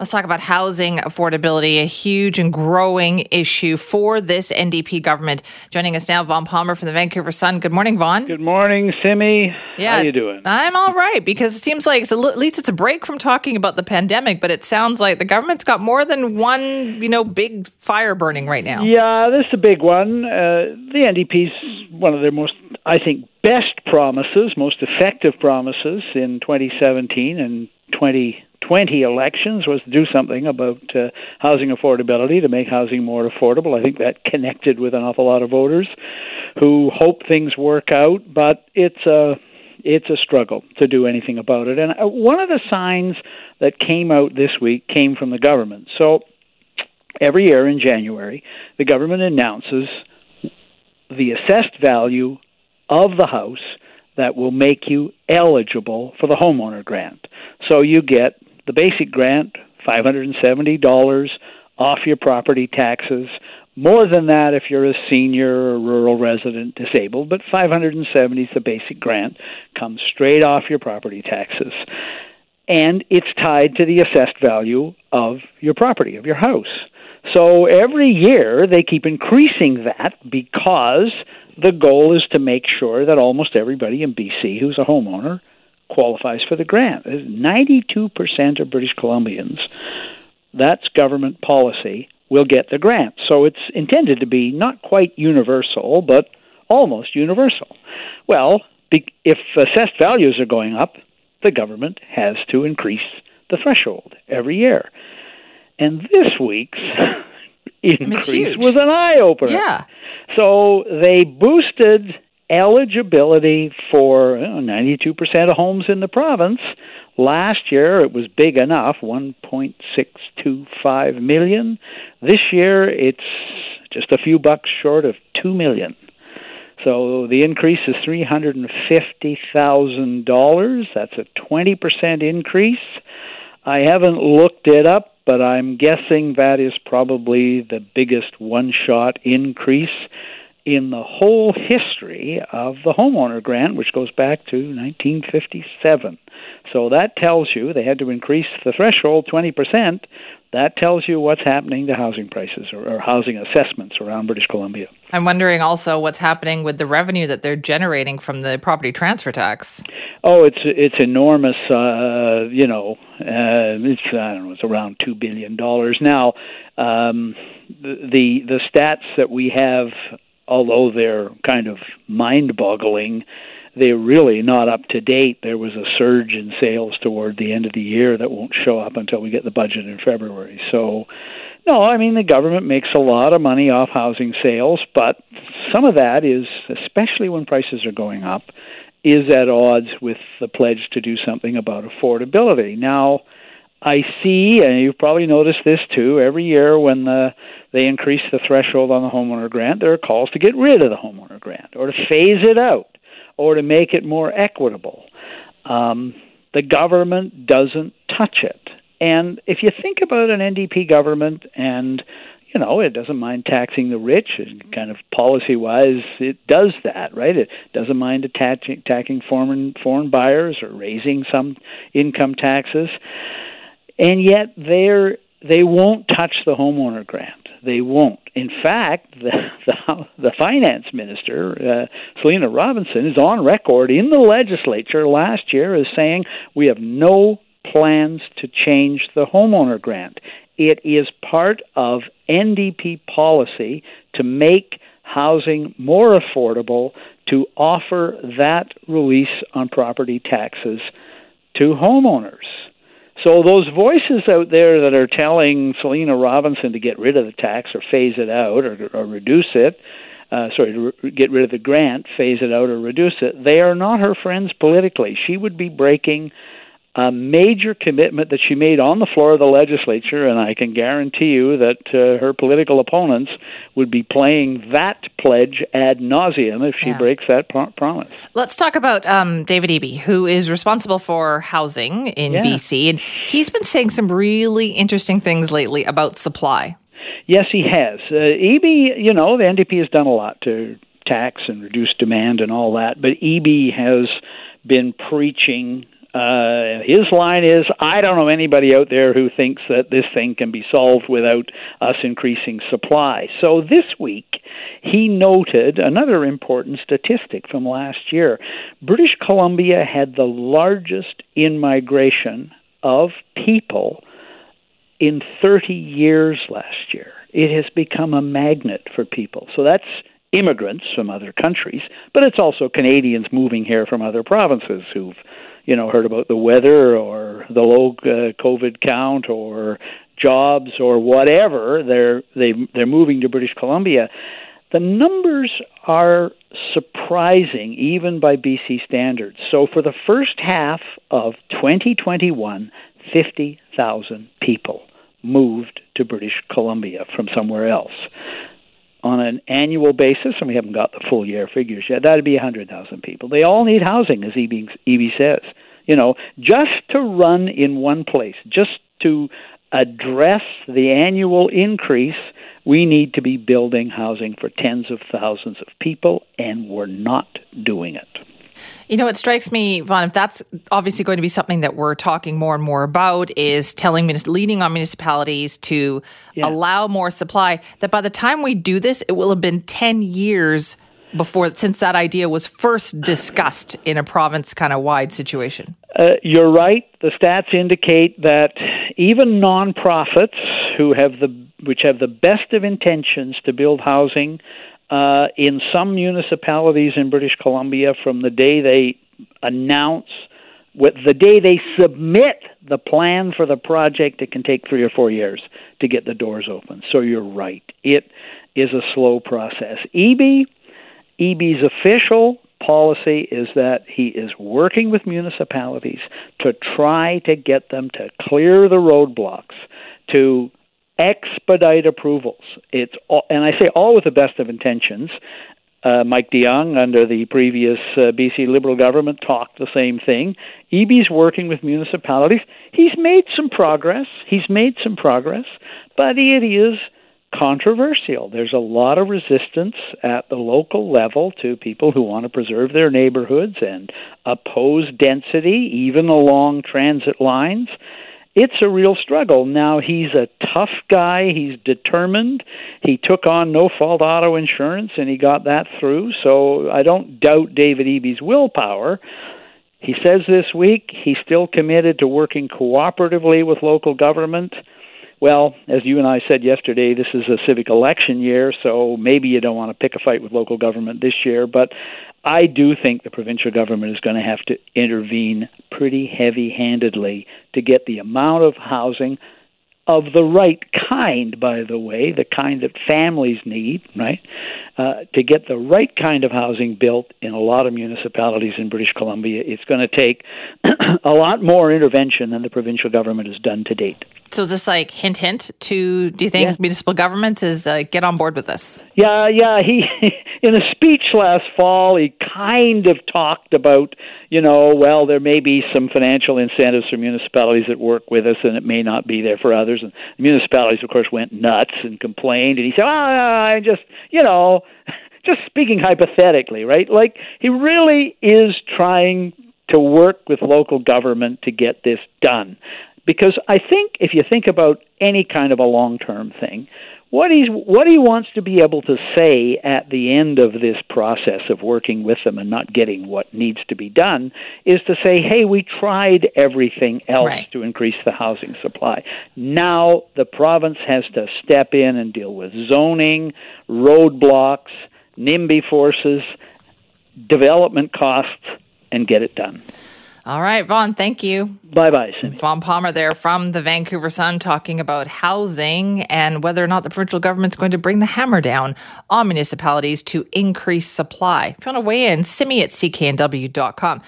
Let's talk about housing affordability, a huge and growing issue for this NDP government. Joining us now, Vaughn Palmer from the Vancouver Sun. Good morning, Vaughn. Good morning, Simi. Yeah, How are you doing? I'm all right because it seems like a, at least it's a break from talking about the pandemic, but it sounds like the government's got more than one, you know, big fire burning right now. Yeah, this is a big one. Uh, the NDP's one of their most, I think, best promises, most effective promises in 2017 and 20 20 elections was to do something about uh, housing affordability to make housing more affordable. I think that connected with an awful lot of voters who hope things work out, but it's a it's a struggle to do anything about it. And uh, one of the signs that came out this week came from the government. So every year in January, the government announces the assessed value of the house that will make you eligible for the homeowner grant. So you get the basic grant, $570 off your property taxes. More than that if you're a senior or rural resident disabled, but 570 is the basic grant, comes straight off your property taxes. And it's tied to the assessed value of your property, of your house. So every year they keep increasing that because the goal is to make sure that almost everybody in BC who's a homeowner qualifies for the grant. 92% of British Columbians, that's government policy, will get the grant. So it's intended to be not quite universal, but almost universal. Well, if assessed values are going up, the government has to increase the threshold every year. And this week's increase was an eye opener. Yeah. So they boosted eligibility for you know, 92% of homes in the province. Last year it was big enough, 1.625 million. This year it's just a few bucks short of 2 million. So the increase is $350,000. That's a 20% increase. I haven't looked it up, but I'm guessing that is probably the biggest one shot increase in the whole history of the homeowner grant, which goes back to 1957. So that tells you they had to increase the threshold 20%. That tells you what's happening to housing prices or, or, housing assessments around British Columbia. I'm wondering also what's happening with the revenue that they're generating from the property transfer tax. Oh, it's it's enormous. Uh, you know, uh, it's I don't know, it's around two billion dollars now. Um, the the stats that we have although they're kind of mind boggling, they're really not up to date. There was a surge in sales toward the end of the year that won't show up until we get the budget in February. So, no, I mean, the government makes a lot of money off housing sales, but some of that is, especially when prices are going up, is at odds with the pledge to do something about affordability. Now, I see, and you've probably noticed this too, every year when the, they increase the threshold on the homeowner grant, there are calls to get rid of the homeowner grant or to phase it out or to make it more equitable. Um, the government doesn't touch it. And if you think about an NDP government and you know, it doesn't mind taxing the rich. And kind of policy wise, it does that, right? It doesn't mind attaching, attacking foreign foreign buyers or raising some income taxes and yet they're they won't touch the homeowner grant. They won't. In fact, the the, the finance minister, uh, Selina Robinson, is on record in the legislature last year as saying we have no plans to change the homeowner grant. It is part of NDP policy to make housing more affordable, to offer that release on property taxes to homeowners. So those voices out there that are telling Selina Robinson to get rid of the tax or phase it out or, or reduce it, uh, sorry, to re- get rid of the grant, phase it out or reduce it, they are not her friends politically. She would be breaking a major commitment that she made on the floor of the legislature, and I can guarantee you that uh, her political opponents would be playing that pledge ad nauseum if she yeah. breaks that pro- promise. Let's talk about um, David Eby, who is responsible for housing in yeah. BC, and he's been saying some really interesting things lately about supply. Yes, he has. Uh, Eby, you know, the NDP has done a lot to tax and reduce demand and all that, but Eby has been preaching Uh, his line is, I don't know anybody out there who thinks that this thing can be solved without us increasing supply. So this week, he noted another important statistic from last year. British Columbia had the largest in migration of people in 30 years last year. It has become a magnet for people. So that's immigrants from other countries, but it's also Canadians moving here from other provinces who've, you know, heard about the weather or the low uh, COVID count or jobs or whatever. They're they they're moving to British Columbia. The numbers are surprising even by BC standards. So for the first half of 2021, 50,000 people moved to British Columbia from somewhere else. On an annual basis, and we haven't got the full year figures yet, that'd be 100,000 people. They all need housing, as Eby, Eby says. You know, just to run in one place, just to address the annual increase, we need to be building housing for tens of thousands of people, and we're not doing it. You know, it strikes me, Vaughn, if that's obviously going to be something that we're talking more and more about, is telling, leading on municipalities to yeah. allow more supply, that by the time we do this, it will have been 10 years before, since that idea was first discussed in a province kind of wide situation. Uh, you're right. The stats indicate that even nonprofits who have the which have the best of intentions to build housing uh, in some municipalities in British Columbia from the day they announce with the day they submit the plan for the project it can take 3 or 4 years to get the doors open. So you're right. It is a slow process. Eby Eby's official policy is that he is working with municipalities to try to get them to clear the roadblocks to expedite approvals. It's all, and I say all with the best of intentions. Uh, Mike de Jong, under the previous uh, BC Liberal government, talked the same thing. Eby's working with municipalities. He's made some progress. He's made some progress, but it is controversial. There's a lot of resistance at the local level to people who want to preserve their neighborhoods and oppose density, even along transit lines it's a real struggle. Now he's a tough guy. He's determined. He took on no fault auto insurance and he got that through. So I don't doubt David Eby's willpower. He says this week he's still committed to working cooperatively with local government. Well, as you and I said yesterday, this is a civic election year, so maybe you don't want to pick a fight with local government this year. But I do think the provincial government is going to have to intervene pretty heavy handedly to get the amount of housing of the right kind, by the way, the kind that families need, right? Uh, to get the right kind of housing built in a lot of municipalities in British Columbia, it's going to take a lot more intervention than the provincial government has done to date. So, just like hint, hint to do you think yeah. municipal governments is uh, get on board with this? Yeah, yeah. He in a speech last fall, he kind of talked about, you know, well, there may be some financial incentives for municipalities that work with us, and it may not be there for others. And the municipalities, of course, went nuts and complained. And he said, "Oh, I just, you know." Just speaking hypothetically, right? Like he really is trying to work with local government to get this done. Because I think if you think about any kind of a long term thing, what he's what he wants to be able to say at the end of this process of working with them and not getting what needs to be done is to say, "Hey, we tried everything else right. to increase the housing supply. Now the province has to step in and deal with zoning, roadblocks, NIMBY forces, development costs, and get it done." All right, Vaughn, thank you. Bye bye, Vaughn Palmer there from the Vancouver Sun talking about housing and whether or not the provincial government's going to bring the hammer down on municipalities to increase supply. If you want to weigh in, simi at cknw.com.